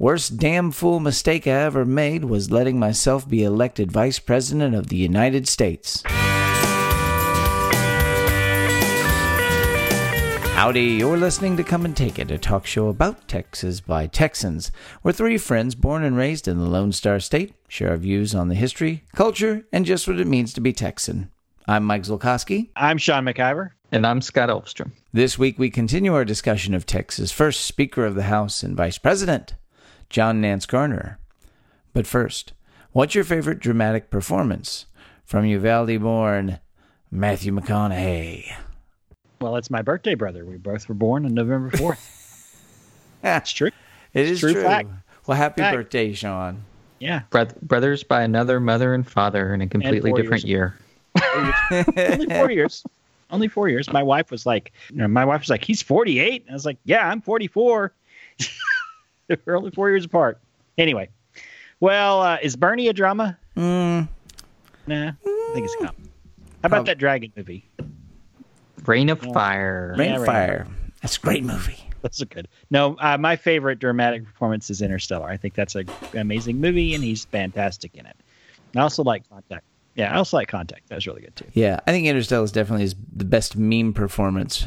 Worst damn fool mistake I ever made was letting myself be elected Vice President of the United States. Howdy, you're listening to Come and Take It, a talk show about Texas by Texans. We're three friends born and raised in the Lone Star State, share our views on the history, culture, and just what it means to be Texan. I'm Mike Zolkowski. I'm Sean McIver. And I'm Scott Elfstrom. This week we continue our discussion of Texas' first Speaker of the House and Vice President, John Nance Garner. But first, what's your favorite dramatic performance from Uvalde born Matthew McConaughey? Well, it's my birthday, brother. We both were born on November 4th. That's true. It is true true. fact. Well, happy Fact. birthday, Sean. Yeah. Broth- brothers by another mother and father in a completely different years. year. Only four years. Only four years. My wife was like, you know, my wife was like, he's 48. I was like, yeah, I'm 44. we're only four years apart. Anyway, well, uh, is Bernie a drama? Mm, Nah, I think it's a comedy. How about Prob- that dragon movie? Reign of Fire. Rain of Rain. Fire. That's a great movie. That's a good. No, uh, my favorite dramatic performance is Interstellar. I think that's a, an amazing movie, and he's fantastic in it. I also like Contact. Yeah, I also like Contact. That was really good too. Yeah, I think Interstellar is definitely his, the best meme performance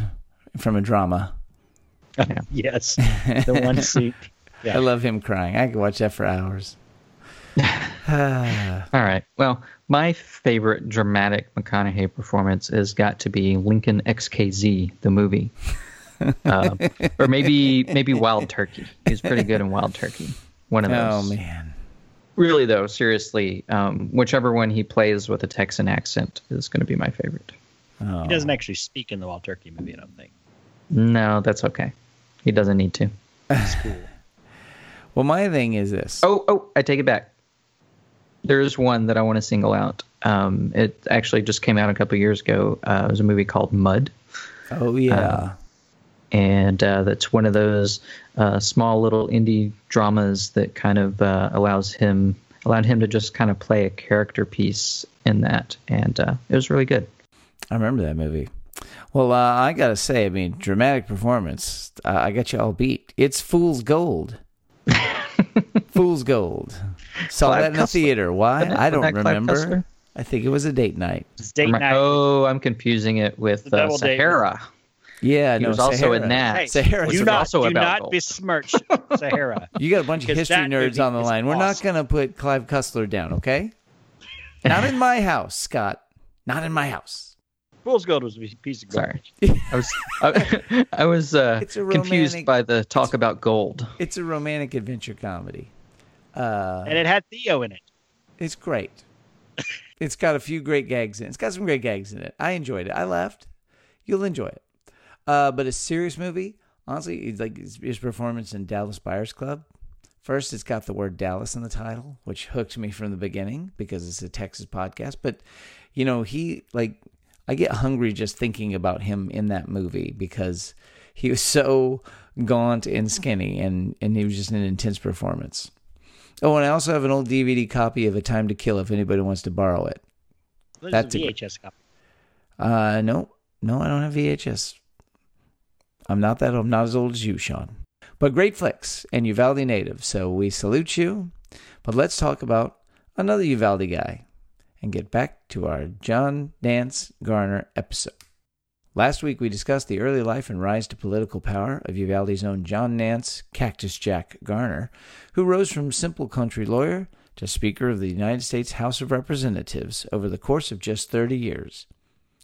from a drama. Yes, the one scene. Yeah. I love him crying. I could watch that for hours. All right. Well, my favorite dramatic McConaughey performance has got to be Lincoln MKZ, the movie. uh, or maybe maybe Wild Turkey. He's pretty good in Wild Turkey. One of those. oh man. Really though, seriously, um, whichever one he plays with a Texan accent is going to be my favorite. Oh. He doesn't actually speak in the Wild Turkey movie. I don't think. No, that's okay. He doesn't need to. It's cool. Well, my thing is this. Oh, oh, I take it back. There is one that I want to single out. Um, it actually just came out a couple years ago. Uh, it was a movie called Mud, Oh yeah. and uh, that's one of those uh, small little indie dramas that kind of uh, allows him allowed him to just kind of play a character piece in that, and uh, it was really good. I remember that movie. Well, uh, I gotta say, I mean, dramatic performance. Uh, I got you all beat. It's Fool's Gold. Fool's Gold. Saw Clive that in the Cussler. theater. Why? I don't wasn't that Clive remember. I think it was a date night. It's date night. Oh, I'm confusing it with The uh, double date. Sahara. Yeah, He no, was also Sahara. in that. Hey, Sahara which do was not, also do about not gold. besmirch Sahara. You got a bunch of history that nerds on the is line. We're not awesome. gonna put Clive Cussler down, okay? not in my house, Scott. Not in my house. Fool's Gold was a piece of garbage. Sorry, I was I, I was uh, It's a confused by the talk about gold. It's a romantic adventure comedy. Uh, And it had Theo in it. It's great. it's got a few great gags in it. It's got some great gags in it. I enjoyed it. I laughed. You'll enjoy it. Uh, but a serious movie, honestly, it's like his, his performance in Dallas Buyers Club. First, it's got the word Dallas in the title, which hooked me from the beginning because it's a Texas podcast. But, you know, he, like, I get hungry just thinking about him in that movie because he was so gaunt and skinny and, and he was just an intense performance. Oh, and I also have an old DVD copy of A Time to Kill if anybody wants to borrow it. There's That's a a VHS copy. Uh, no, no, I don't have VHS. I'm not that old I'm not as old as you, Sean. But great flicks and Uvalde native, so we salute you. But let's talk about another Uvalde guy and get back to our John Nance Garner episode. Last week we discussed the early life and rise to political power of Uvalde's own John Nance Cactus Jack Garner, who rose from simple country lawyer to Speaker of the United States House of Representatives over the course of just 30 years.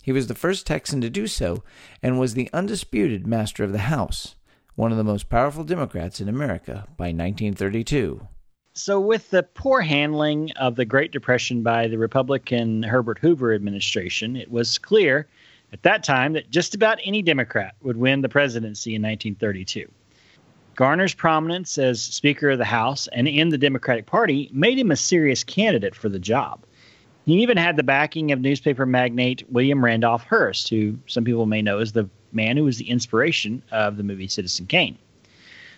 He was the first Texan to do so and was the undisputed master of the House, one of the most powerful Democrats in America by 1932. So, with the poor handling of the Great Depression by the Republican Herbert Hoover administration, it was clear at that time that just about any Democrat would win the presidency in 1932. Garner's prominence as Speaker of the House and in the Democratic Party made him a serious candidate for the job. He even had the backing of newspaper magnate William Randolph Hearst, who some people may know as the man who was the inspiration of the movie Citizen Kane.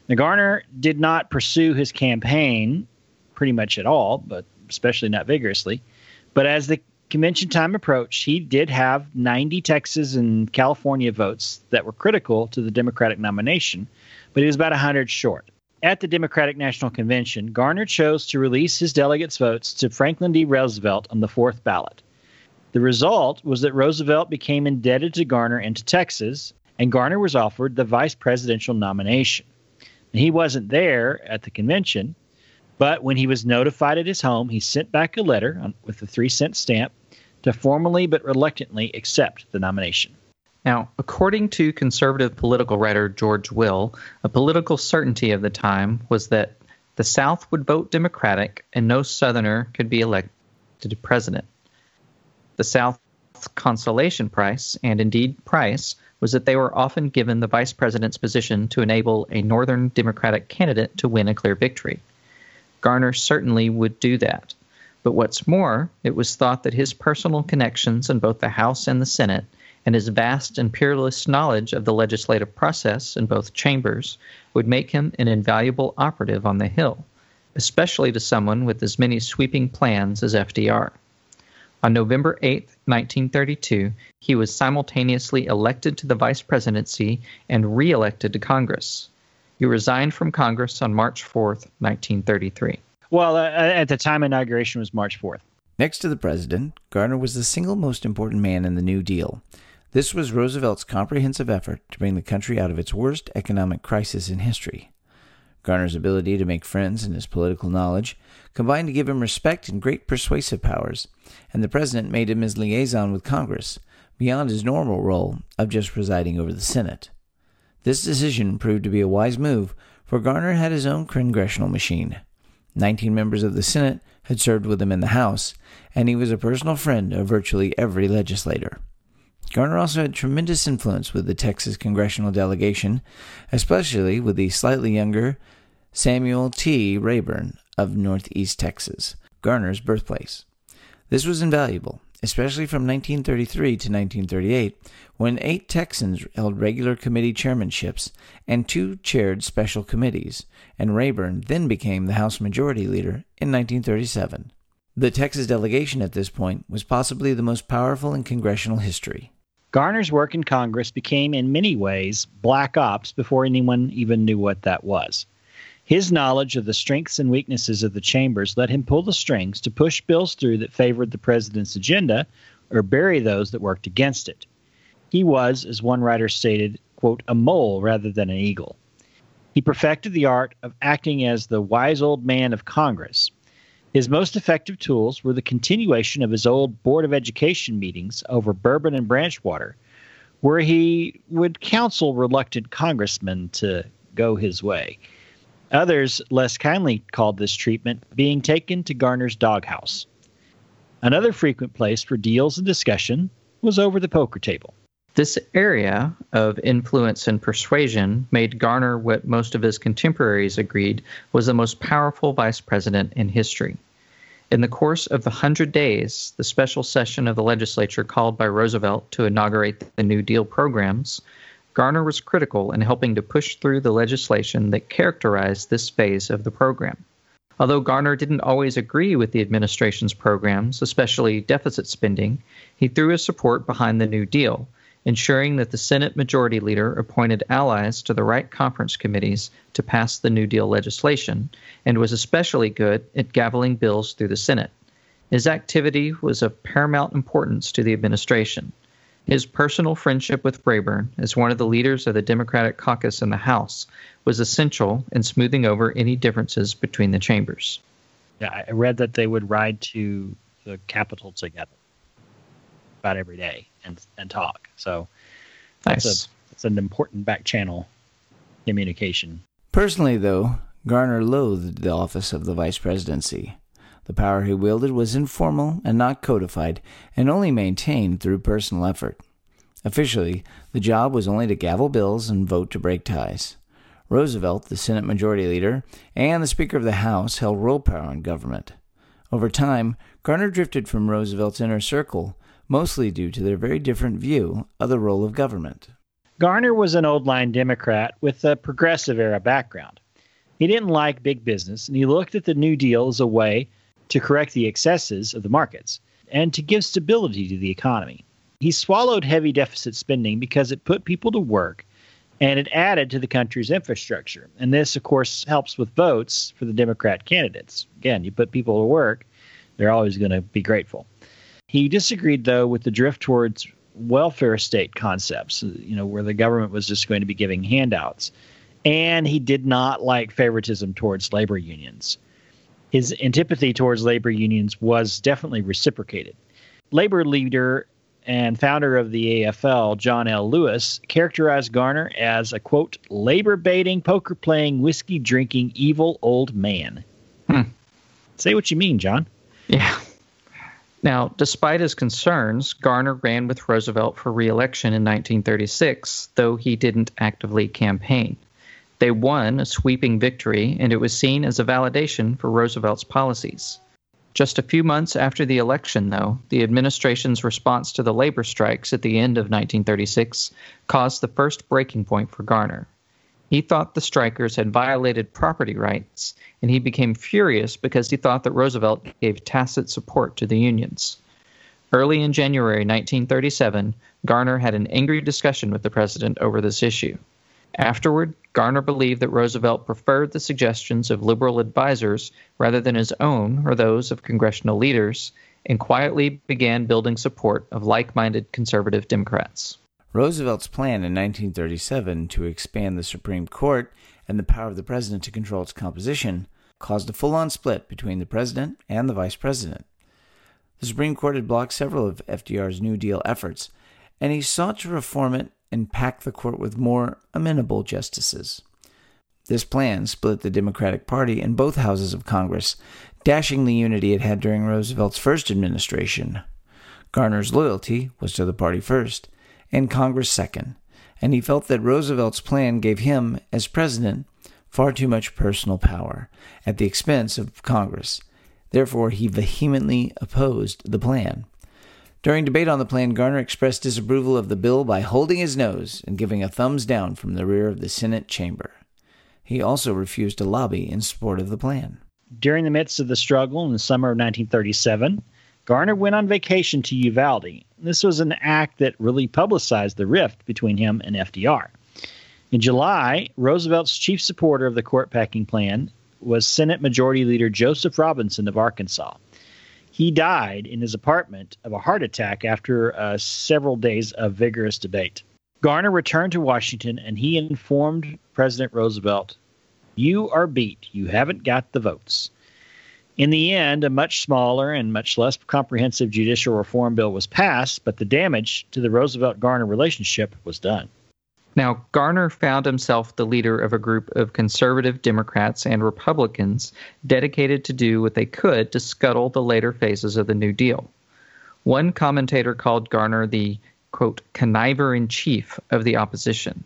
Now, Garner did not pursue his campaign pretty much at all, but especially not vigorously. But as the convention time approached, he did have 90 Texas and California votes that were critical to the Democratic nomination, but he was about 100 short. At the Democratic National Convention, Garner chose to release his delegates' votes to Franklin D. Roosevelt on the fourth ballot. The result was that Roosevelt became indebted to Garner and to Texas, and Garner was offered the vice presidential nomination. He wasn't there at the convention, but when he was notified at his home, he sent back a letter on, with a three cent stamp to formally but reluctantly accept the nomination. Now, according to conservative political writer George Will, a political certainty of the time was that the South would vote Democratic and no Southerner could be elected president. The South's consolation price, and indeed price, was that they were often given the vice president's position to enable a Northern Democratic candidate to win a clear victory. Garner certainly would do that. But what's more, it was thought that his personal connections in both the House and the Senate, and his vast and peerless knowledge of the legislative process in both chambers, would make him an invaluable operative on the Hill, especially to someone with as many sweeping plans as FDR. On November 8, 1932, he was simultaneously elected to the vice presidency and re elected to Congress. He resigned from Congress on March 4, 1933. Well, uh, at the time inauguration was March 4th. Next to the president, Garner was the single most important man in the New Deal. This was Roosevelt's comprehensive effort to bring the country out of its worst economic crisis in history. Garner's ability to make friends and his political knowledge combined to give him respect and great persuasive powers, and the president made him his liaison with Congress, beyond his normal role of just presiding over the Senate. This decision proved to be a wise move, for Garner had his own congressional machine. Nineteen members of the Senate had served with him in the House, and he was a personal friend of virtually every legislator. Garner also had tremendous influence with the Texas congressional delegation, especially with the slightly younger Samuel T. Rayburn of Northeast Texas, Garner's birthplace. This was invaluable, especially from 1933 to 1938, when eight Texans held regular committee chairmanships and two chaired special committees, and Rayburn then became the House Majority Leader in 1937. The Texas delegation at this point was possibly the most powerful in congressional history. Garner's work in Congress became, in many ways, black ops before anyone even knew what that was. His knowledge of the strengths and weaknesses of the chambers let him pull the strings to push bills through that favored the president's agenda or bury those that worked against it. He was, as one writer stated, quote, a mole rather than an eagle. He perfected the art of acting as the wise old man of Congress, his most effective tools were the continuation of his old Board of Education meetings over bourbon and branchwater, where he would counsel reluctant congressmen to go his way. Others less kindly called this treatment being taken to Garner's doghouse. Another frequent place for deals and discussion was over the poker table. This area of influence and persuasion made Garner what most of his contemporaries agreed was the most powerful vice president in history. In the course of the Hundred Days, the special session of the legislature called by Roosevelt to inaugurate the New Deal programs, Garner was critical in helping to push through the legislation that characterized this phase of the program. Although Garner didn't always agree with the administration's programs, especially deficit spending, he threw his support behind the New Deal ensuring that the Senate Majority Leader appointed allies to the right conference committees to pass the New Deal legislation, and was especially good at gaveling bills through the Senate. His activity was of paramount importance to the administration. His personal friendship with Rayburn, as one of the leaders of the Democratic caucus in the House, was essential in smoothing over any differences between the chambers. Yeah, I read that they would ride to the Capitol together about every day and and talk. So that's nice. a that's an important back channel communication. Personally, though, Garner loathed the office of the vice presidency. The power he wielded was informal and not codified, and only maintained through personal effort. Officially, the job was only to gavel bills and vote to break ties. Roosevelt, the Senate Majority Leader, and the Speaker of the House held real power in government. Over time, Garner drifted from Roosevelt's inner circle mostly due to their very different view of the role of government. Garner was an old line Democrat with a progressive era background. He didn't like big business, and he looked at the New Deal as a way to correct the excesses of the markets and to give stability to the economy. He swallowed heavy deficit spending because it put people to work and it added to the country's infrastructure. And this, of course, helps with votes for the Democrat candidates. Again, you put people to work, they're always going to be grateful. He disagreed, though, with the drift towards welfare state concepts, you know, where the government was just going to be giving handouts. And he did not like favoritism towards labor unions. His antipathy towards labor unions was definitely reciprocated. Labor leader and founder of the AFL, John L. Lewis, characterized Garner as a quote, labor baiting, poker playing, whiskey drinking, evil old man. Hmm. Say what you mean, John. Yeah. Now, despite his concerns, Garner ran with Roosevelt for reelection in 1936, though he didn't actively campaign. They won a sweeping victory, and it was seen as a validation for Roosevelt's policies. Just a few months after the election, though, the administration's response to the labor strikes at the end of 1936 caused the first breaking point for Garner. He thought the strikers had violated property rights, and he became furious because he thought that Roosevelt gave tacit support to the unions. Early in January 1937, Garner had an angry discussion with the president over this issue. Afterward, Garner believed that Roosevelt preferred the suggestions of liberal advisers rather than his own or those of congressional leaders, and quietly began building support of like minded conservative Democrats. Roosevelt's plan in 1937 to expand the Supreme Court and the power of the president to control its composition caused a full on split between the president and the vice president. The Supreme Court had blocked several of FDR's New Deal efforts, and he sought to reform it and pack the court with more amenable justices. This plan split the Democratic Party in both houses of Congress, dashing the unity it had during Roosevelt's first administration. Garner's loyalty was to the party first, and Congress second, and he felt that Roosevelt's plan gave him, as president, far too much personal power at the expense of Congress. Therefore, he vehemently opposed the plan. During debate on the plan, Garner expressed disapproval of the bill by holding his nose and giving a thumbs down from the rear of the Senate chamber. He also refused to lobby in support of the plan. During the midst of the struggle in the summer of 1937, Garner went on vacation to Uvalde. This was an act that really publicized the rift between him and FDR. In July, Roosevelt's chief supporter of the court packing plan was Senate Majority Leader Joseph Robinson of Arkansas. He died in his apartment of a heart attack after uh, several days of vigorous debate. Garner returned to Washington and he informed President Roosevelt, You are beat. You haven't got the votes. In the end, a much smaller and much less comprehensive judicial reform bill was passed, but the damage to the Roosevelt Garner relationship was done. Now, Garner found himself the leader of a group of conservative Democrats and Republicans dedicated to do what they could to scuttle the later phases of the New Deal. One commentator called Garner the, quote, conniver in chief of the opposition.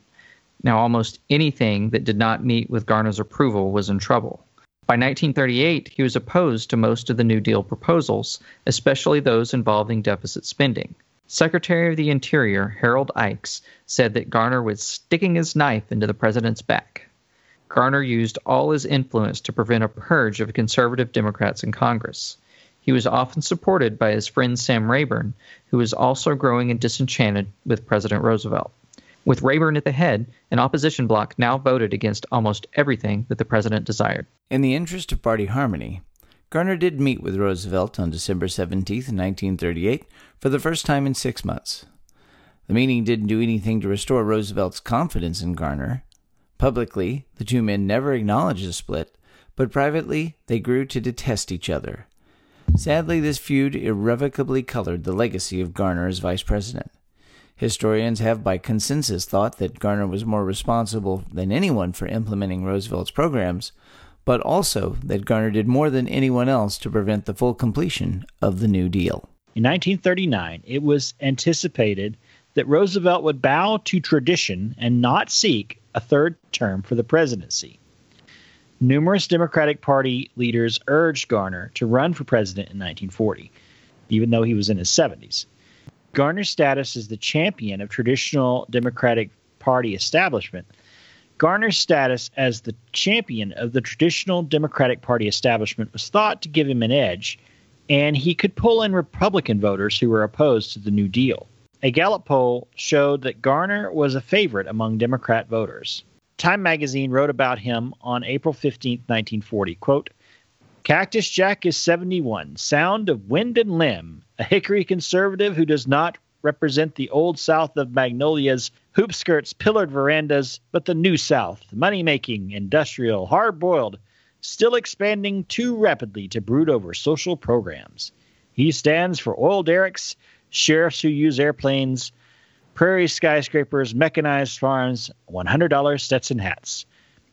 Now, almost anything that did not meet with Garner's approval was in trouble. By 1938, he was opposed to most of the New Deal proposals, especially those involving deficit spending. Secretary of the Interior Harold Ickes said that Garner was sticking his knife into the president's back. Garner used all his influence to prevent a purge of conservative Democrats in Congress. He was often supported by his friend Sam Rayburn, who was also growing and disenchanted with President Roosevelt. With Rayburn at the head, an opposition bloc now voted against almost everything that the president desired. In the interest of party harmony, Garner did meet with Roosevelt on December 17, 1938, for the first time in six months. The meeting didn't do anything to restore Roosevelt's confidence in Garner. Publicly, the two men never acknowledged the split, but privately, they grew to detest each other. Sadly, this feud irrevocably colored the legacy of Garner as vice president. Historians have by consensus thought that Garner was more responsible than anyone for implementing Roosevelt's programs, but also that Garner did more than anyone else to prevent the full completion of the New Deal. In 1939, it was anticipated that Roosevelt would bow to tradition and not seek a third term for the presidency. Numerous Democratic Party leaders urged Garner to run for president in 1940, even though he was in his 70s. Garner's status as the champion of traditional Democratic Party establishment Garner's status as the champion of the traditional Democratic Party establishment was thought to give him an edge, and he could pull in Republican voters who were opposed to the New Deal. A Gallup poll showed that Garner was a favorite among Democrat voters. Time magazine wrote about him on April 15, 1940. Quote, Cactus Jack is 71, sound of wind and limb, a hickory conservative who does not represent the old South of Magnolia's hoop skirts, pillared verandas, but the new South, money making, industrial, hard boiled, still expanding too rapidly to brood over social programs. He stands for oil derricks, sheriffs who use airplanes, prairie skyscrapers, mechanized farms, $100 Stetson hats.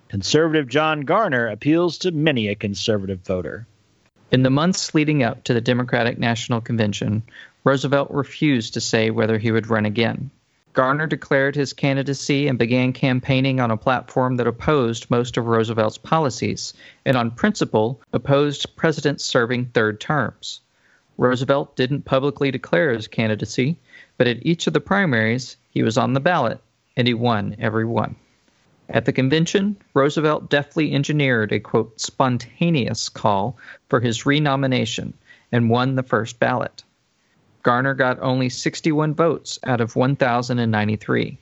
Conservative John Garner appeals to many a conservative voter. In the months leading up to the Democratic National Convention, Roosevelt refused to say whether he would run again. Garner declared his candidacy and began campaigning on a platform that opposed most of Roosevelt's policies and, on principle, opposed presidents serving third terms. Roosevelt didn't publicly declare his candidacy, but at each of the primaries, he was on the ballot and he won every one. At the convention, Roosevelt deftly engineered a quote spontaneous call for his renomination and won the first ballot. Garner got only 61 votes out of 1,093.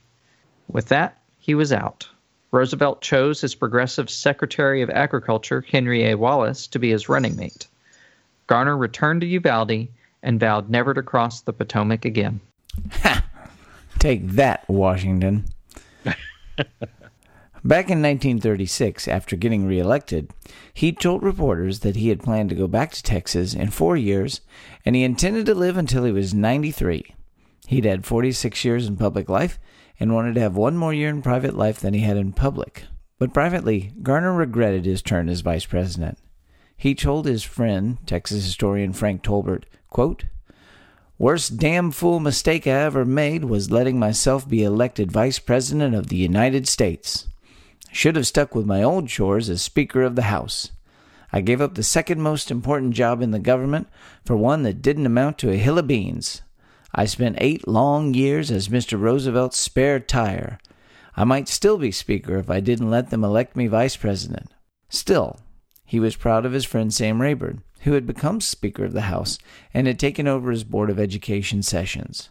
With that, he was out. Roosevelt chose his progressive Secretary of Agriculture, Henry A. Wallace, to be his running mate. Garner returned to Uvalde and vowed never to cross the Potomac again. Ha! Take that, Washington. Back in 1936, after getting reelected, he told reporters that he had planned to go back to Texas in four years and he intended to live until he was 93. He'd had 46 years in public life and wanted to have one more year in private life than he had in public. But privately, Garner regretted his turn as vice president. He told his friend, Texas historian Frank Tolbert, quote, Worst damn fool mistake I ever made was letting myself be elected vice president of the United States. Should have stuck with my old chores as Speaker of the House. I gave up the second most important job in the government for one that didn't amount to a hill of beans. I spent eight long years as Mr. Roosevelt's spare tire. I might still be Speaker if I didn't let them elect me Vice President. Still, he was proud of his friend Sam Rayburn, who had become Speaker of the House and had taken over his Board of Education sessions.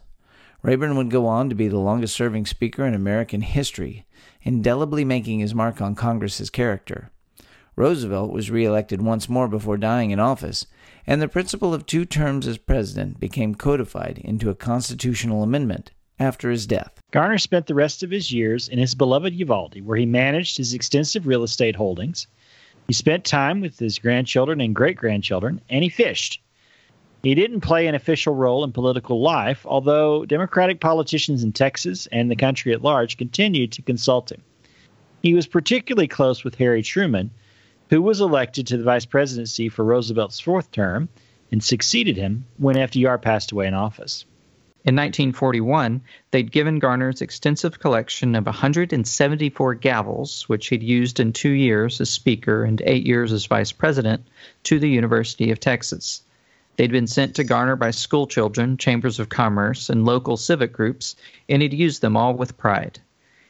Rayburn would go on to be the longest serving Speaker in American history, indelibly making his mark on Congress's character. Roosevelt was reelected once more before dying in office, and the principle of two terms as president became codified into a constitutional amendment after his death. Garner spent the rest of his years in his beloved Uvalde, where he managed his extensive real estate holdings. He spent time with his grandchildren and great grandchildren, and he fished. He didn't play an official role in political life, although Democratic politicians in Texas and the country at large continued to consult him. He was particularly close with Harry Truman, who was elected to the vice presidency for Roosevelt's fourth term and succeeded him when FDR passed away in office. In 1941, they'd given Garner's extensive collection of 174 gavels, which he'd used in two years as Speaker and eight years as Vice President, to the University of Texas. They'd been sent to Garner by school children, chambers of commerce, and local civic groups, and he'd used them all with pride.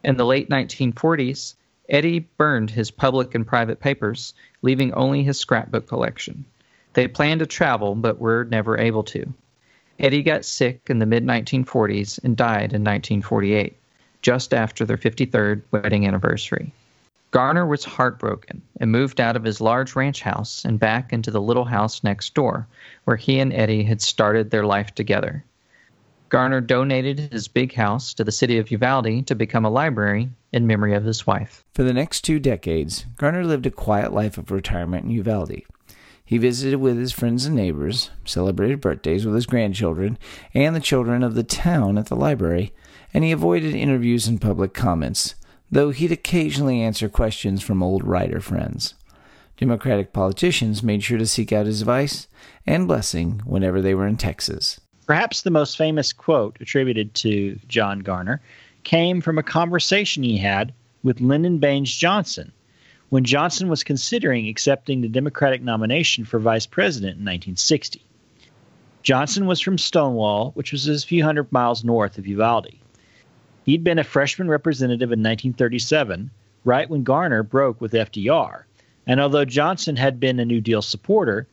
In the late 1940s, Eddie burned his public and private papers, leaving only his scrapbook collection. They planned to travel, but were never able to. Eddie got sick in the mid 1940s and died in 1948, just after their 53rd wedding anniversary. Garner was heartbroken and moved out of his large ranch house and back into the little house next door, where he and Eddie had started their life together. Garner donated his big house to the city of Uvalde to become a library in memory of his wife. For the next two decades, Garner lived a quiet life of retirement in Uvalde. He visited with his friends and neighbors, celebrated birthdays with his grandchildren and the children of the town at the library, and he avoided interviews and public comments, though he'd occasionally answer questions from old writer friends. Democratic politicians made sure to seek out his advice and blessing whenever they were in Texas. Perhaps the most famous quote attributed to John Garner came from a conversation he had with Lyndon Baines Johnson when Johnson was considering accepting the Democratic nomination for vice president in 1960. Johnson was from Stonewall, which was a few hundred miles north of Uvalde. He'd been a freshman representative in 1937, right when Garner broke with FDR. And although Johnson had been a New Deal supporter,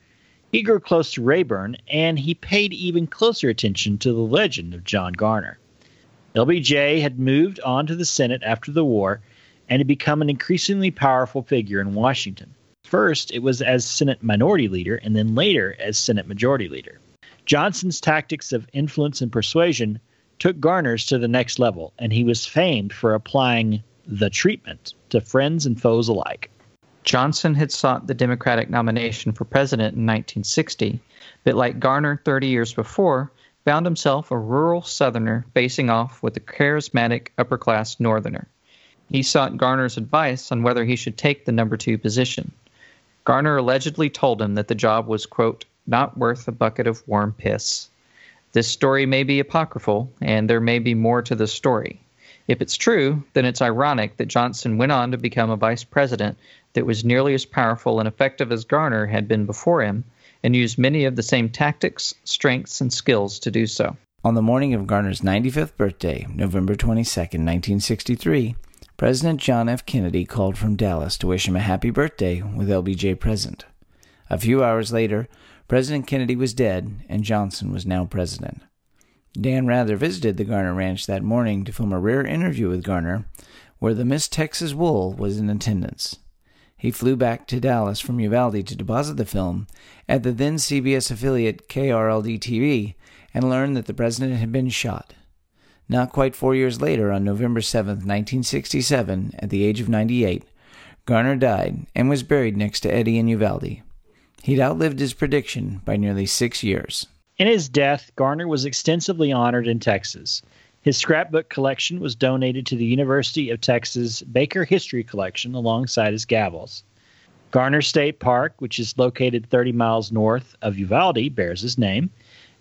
he grew close to Rayburn and he paid even closer attention to the legend of John Garner. LBJ had moved on to the Senate after the war and had become an increasingly powerful figure in Washington. First, it was as Senate Minority Leader, and then later as Senate Majority Leader. Johnson's tactics of influence and persuasion took Garner's to the next level, and he was famed for applying the treatment to friends and foes alike. Johnson had sought the Democratic nomination for president in 1960, but like Garner 30 years before, found himself a rural Southerner facing off with a charismatic upper class Northerner. He sought Garner's advice on whether he should take the number two position. Garner allegedly told him that the job was, quote, not worth a bucket of warm piss. This story may be apocryphal, and there may be more to the story. If it's true, then it's ironic that Johnson went on to become a vice president that was nearly as powerful and effective as Garner had been before him, and used many of the same tactics, strengths, and skills to do so. On the morning of Garner's 95th birthday, November 22, 1963, President John F. Kennedy called from Dallas to wish him a happy birthday with LBJ present. A few hours later, President Kennedy was dead, and Johnson was now president. Dan Rather visited the Garner Ranch that morning to film a rare interview with Garner, where the Miss Texas Wool was in attendance. He flew back to Dallas from Uvalde to deposit the film at the then CBS affiliate KRLD TV and learned that the president had been shot. Not quite four years later, on November 7, 1967, at the age of 98, Garner died and was buried next to Eddie in Uvalde. He'd outlived his prediction by nearly six years. In his death, Garner was extensively honored in Texas. His scrapbook collection was donated to the University of Texas Barker History Collection alongside his gavels. Garner State Park, which is located 30 miles north of Uvalde, bears his name,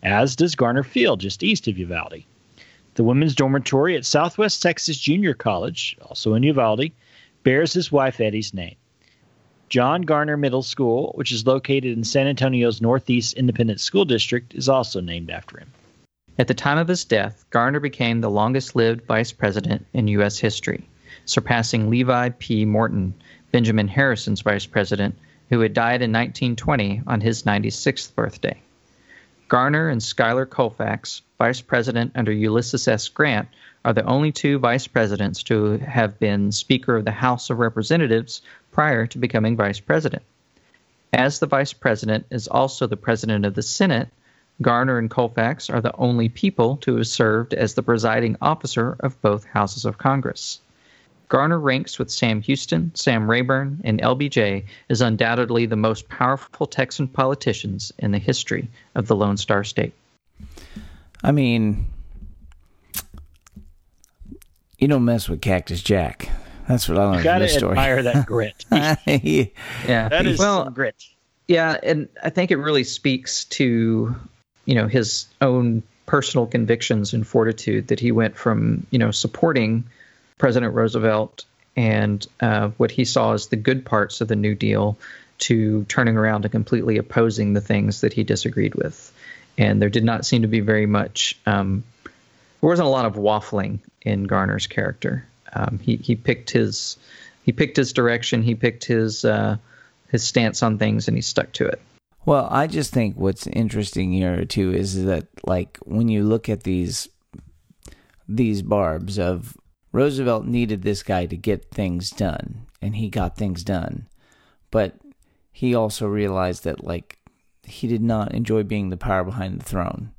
as does Garner Field, just east of Uvalde. The women's dormitory at Southwest Texas Junior College, also in Uvalde, bears his wife Eddie's name. John Garner Middle School, which is located in San Antonio's Northeast Independent School District, is also named after him. At the time of his death, Garner became the longest lived vice president in U.S. history, surpassing Levi P. Morton, Benjamin Harrison's vice president, who had died in 1920 on his 96th birthday. Garner and Schuyler Colfax, vice president under Ulysses S. Grant, are the only two vice presidents to have been Speaker of the House of Representatives prior to becoming vice president. As the vice president is also the president of the Senate, Garner and Colfax are the only people to have served as the presiding officer of both houses of Congress. Garner ranks with Sam Houston, Sam Rayburn, and LBJ as undoubtedly the most powerful Texan politicians in the history of the Lone Star State. I mean, you don't mess with Cactus Jack. That's what I learned You got from this to story. admire that grit. Yeah, that is well, some grit. yeah, and I think it really speaks to you know his own personal convictions and fortitude that he went from you know supporting President Roosevelt and uh, what he saw as the good parts of the New Deal to turning around and completely opposing the things that he disagreed with. And there did not seem to be very much. Um, there wasn't a lot of waffling in Garner's character. Um, he he picked his he picked his direction. He picked his uh, his stance on things, and he stuck to it. Well, I just think what's interesting here too is that like when you look at these these barbs of Roosevelt needed this guy to get things done and he got things done. But he also realized that like he did not enjoy being the power behind the throne.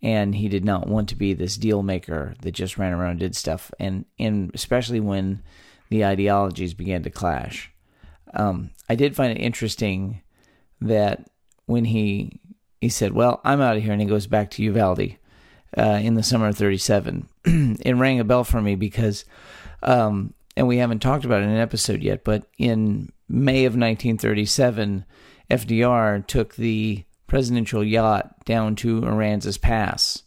And he did not want to be this deal maker that just ran around and did stuff and and especially when the ideologies began to clash. Um, I did find it interesting that when he he said, "Well, I'm out of here," and he goes back to Uvalde uh, in the summer of '37, it rang a bell for me because, um, and we haven't talked about it in an episode yet, but in May of 1937, FDR took the presidential yacht down to Aransas Pass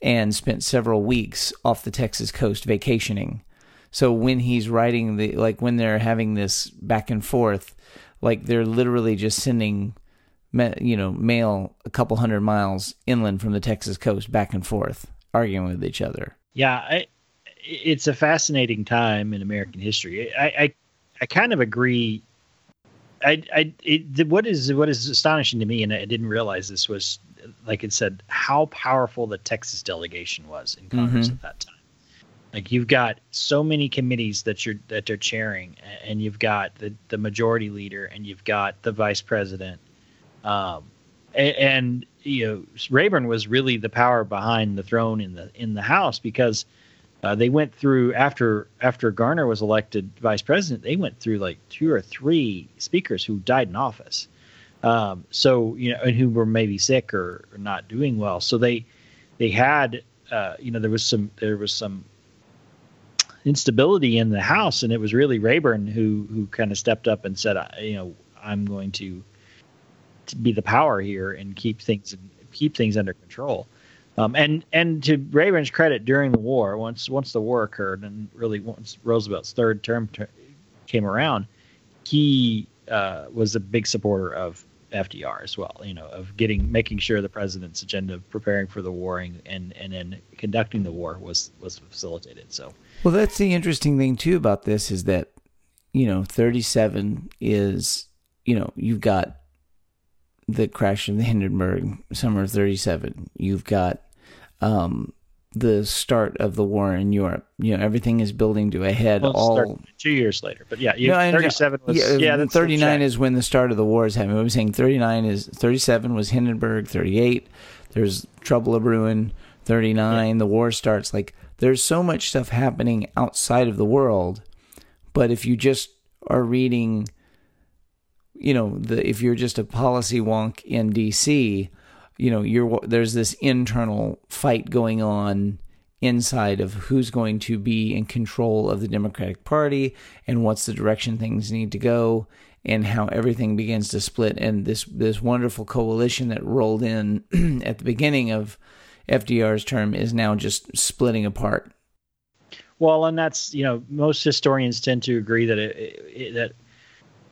and spent several weeks off the Texas coast vacationing. So when he's writing the like when they're having this back and forth, like they're literally just sending you know mail a couple hundred miles inland from the Texas coast back and forth arguing with each other. Yeah, I, it's a fascinating time in American history. I, I, I kind of agree. I, I, it, what is what is astonishing to me, and I didn't realize this was like it said, how powerful the Texas delegation was in Congress Mhm. at that time. Like you've got so many committees that you're that they're chairing, and you've got the the majority leader, and you've got the vice president, um, and, you know Rayburn was really the power behind the throne in the in the House because uh, they went through after after Garner was elected vice president. They went through like two or three speakers who died in office. Um, so you know, and who were maybe sick or, or not doing well. So they they had uh, you know there was some there was some instability in the house, and it was really Rayburn who who kind of stepped up and said, you know, I'm going to be the power here and keep things keep things under control. Um, and and to Rayburn's credit, during the war, once once the war occurred, and really once Roosevelt's third term ter- came around, he uh, was a big supporter of FDR as well. You know, of getting making sure the president's agenda of preparing for the war and and, and then conducting the war was was facilitated. So Well, that's the interesting thing too about this is that you know, 37 is you know, you've got the crash of the Hindenburg, summer of 37. You've got um the start of the war in Europe. You know, everything is building to a head well, all start two years later, but yeah, you, No, 37 was yeah, yeah, 39 is when the start of the war is happening. I'm saying 39 is 37 was Hindenburg, 38 there's trouble of brewing, 39 the war starts like there's so much stuff happening outside of the world, but if you just are reading you know, the if you're just a policy wonk in DC, you know, you're there's this internal fight going on inside of who's going to be in control of the Democratic Party and what's the direction things need to go and how everything begins to split and this this wonderful coalition that rolled in at the beginning of FDR's term is now just splitting apart. Well, and that's you know most historians tend to agree that it, it, that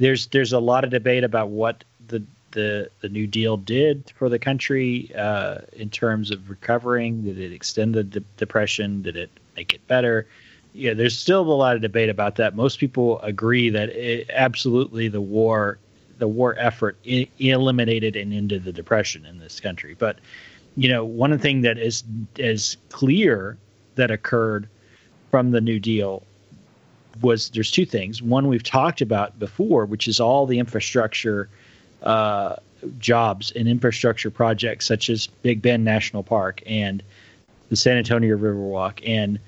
there's there's a lot of debate about what the the the New Deal did for the country uh, in terms of recovering. Did it extend the de- depression? Did it make it better? Yeah, there's still a lot of debate about that. Most people agree that it, absolutely the war the war effort I- eliminated and ended the depression in this country. But you know, one thing that is is clear that occurred from the New Deal was there's two things. One we've talked about before, which is all the infrastructure uh, jobs and infrastructure projects such as Big Bend National Park and the San Antonio Riverwalk and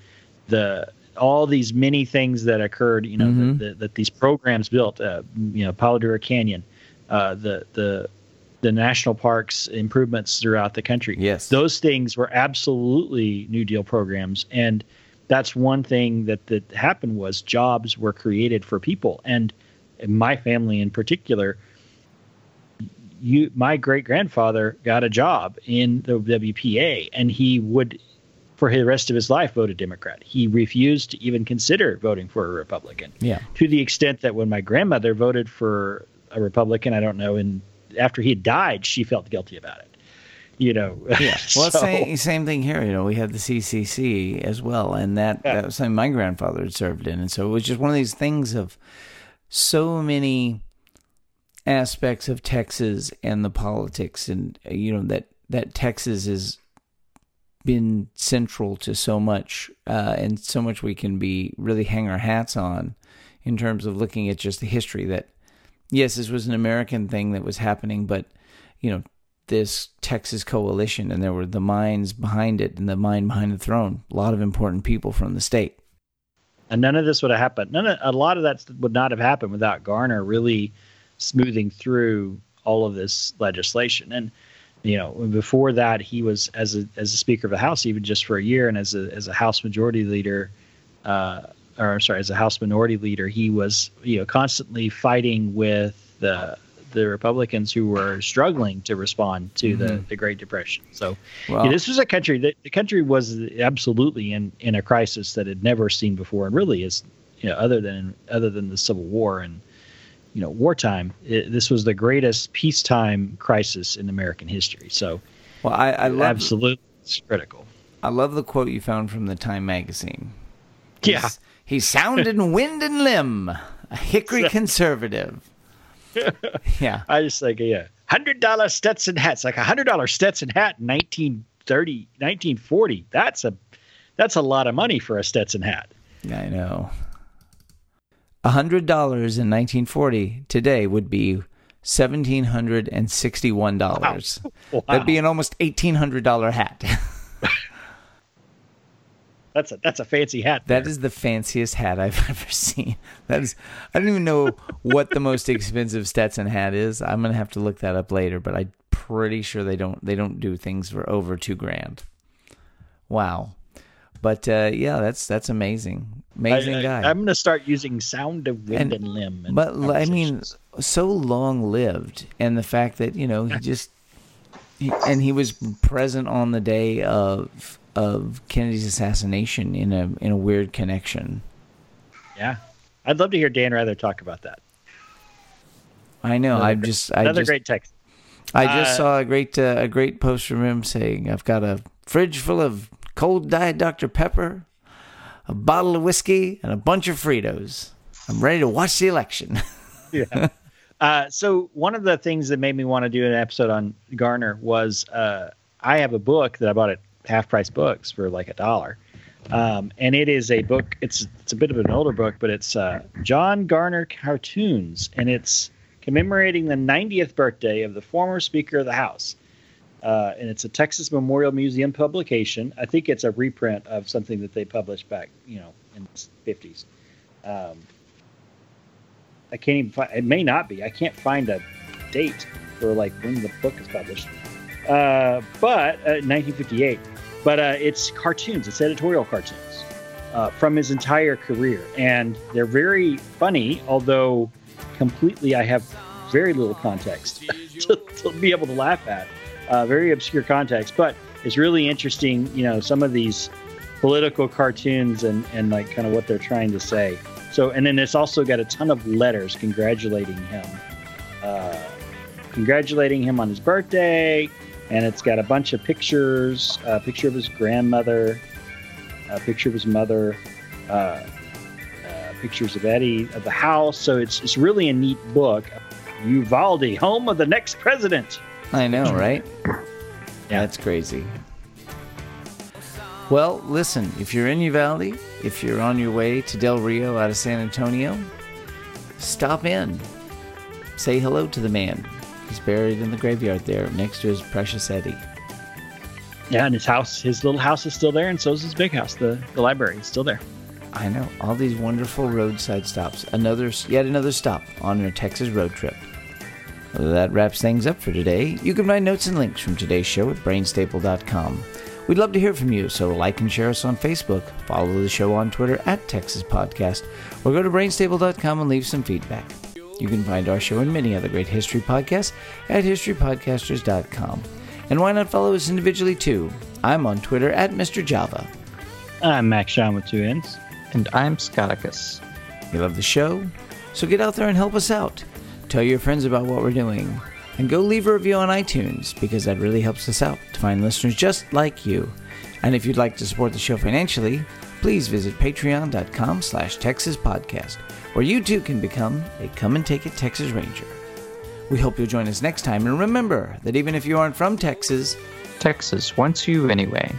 the all these many things that occurred. You know Mhm. that, that, that these programs built. Uh, you know, Palo Duro Canyon, uh, the the the national parks improvements throughout the country. Yes. those things were absolutely New Deal programs and that's one thing that that happened was jobs were created for people. And my family in particular you my great grandfather got a job in the WPA and he would for the rest of his life vote a democrat. He refused to even consider voting for a republican. Yeah. to the extent that when my grandmother voted for a republican i don't know and after he had died she felt guilty about it you know Yeah. Well, So- same, same thing here. You know, we had the CCC as well, and that, Yeah. that was something my grandfather had served in. And so it was just one of these things of so many aspects of Texas and the politics, and, you know, that, that Texas has been central to so much, uh, and so much we can be really hang our hats on in terms of looking at just the history that, yes, this was an American thing that was happening, but, you know, this Texas coalition, and there were the minds behind it and the mind behind the throne. A lot of important people from the state. and none of this would have happened. None of, a lot of that would not have happened without Garner really smoothing through all of this legislation. And you know, before that, he was as a as a Speaker of the House, even just for a year, and as a as a House Majority Leader, uh, or I'm sorry, as a House Minority Leader, he was you know constantly fighting with the the Republicans who were struggling to respond to the, mm-hmm. the Great Depression. So yeah, this was a country that the country was absolutely in, in a crisis that had never seen before, and really is, you know, other than other than the Civil War and you know wartime, it, this was the greatest peacetime crisis in American history. So well, I, I love absolutely, it's critical. I love the quote you found from the Time magazine. Yeah, He's, he's sound in wind and limb, a hickory conservative. yeah, I just like, yeah, hundred dollar Stetson hats, like a hundred dollar Stetson hat in 1930, 1940. That's a that's a lot of money for a Stetson hat. I know. A hundred dollars in 1940 today would be seventeen hundred and sixty-one dollars. Wow. That'd be an almost eighteen hundred dollar hat. That's a that's a fancy hat. That is the fanciest hat I've ever seen. That is, I don't even know what the most expensive Stetson hat is. I'm gonna have to look that up later, but I'm pretty sure they don't they don't do things for over two grand. Wow, but uh, yeah, that's that's amazing, amazing guy. I, guy. going to start using sound of wind And- and, limb. in but I mean, so long lived, and the fact that you know he just he, and he was present on the day of of Kennedy's assassination in a in a weird connection. yeah, I'd love to hear Dan Rather talk about that. I know. Another I great- just I Another just great text. I just Uh, saw a great uh, a great post from him saying, "I've got a fridge full of cold diet Dr Pepper, a bottle of whiskey, and a bunch of Fritos. I'm ready to watch the election." yeah. Uh, so one of the things that made me want to do an episode on Garner was uh, I have a book that I bought at half price books for like a dollar. Um, and it is a book. It's it's a bit of an older book, but it's uh, John Garner cartoons, and it's commemorating the 90th birthday of the former Speaker of the House. Uh, and it's a Texas Memorial Museum publication. I think it's a reprint of something that they published back, you know, in the 50s. Um, I can't even find. It may not be. I can't find a date for like when the book is published. Uh, but uh, 1958. But uh, it's cartoons. It's editorial cartoons uh, from his entire career, and they're very funny. Although completely, I have very little context to, to be able to laugh at. Uh, very obscure context, but it's really interesting. You know, some of these political cartoons and and like kind of what they're trying to say. So, and then it's also got a ton of letters congratulating him, uh, congratulating him on his birthday, and it's got a bunch of pictures, a picture of his grandmother, a picture of his mother, uh, uh, pictures of Ettie of the house. So it's it's really a neat book. Uvalde, home of the next president. I know, right? Yeah. That's crazy. Well, listen, if you're in Uvalde, if you're on your way to Del Rio out of San Antonio, stop in. Say hello to the man. He's buried in the graveyard there next to his precious Ettie. Yeah, and his house, his little house is still there, and so is his big house. The the library is still there. I know, all these wonderful roadside stops. Another, yet another stop on your Texas road trip. Well, that wraps things up for today. You can find notes and links from today's show at brainstable.com. We'd love to hear from you, so like and share us on Facebook, follow the show on Twitter at Texas Podcast, or go to brainstable.com and leave some feedback. You can find our show and many other great history podcasts at historypodcasters.com. And why not follow us individually too? I'm on Twitter at Mr. Java. I'm Max Sean with two N's. And I'm Scotticus. You love the show? So get out there and help us out. Tell your friends about what we're doing. And go leave a review on iTunes because that really helps us out to find listeners just like you. And if you'd like to support the show financially, please visit patreon.com slash Texas Podcast, where you too can become a Come and Take It Texas Ranger. We hope you'll join us next time, and remember that even if you aren't from Texas, Texas wants you anyway.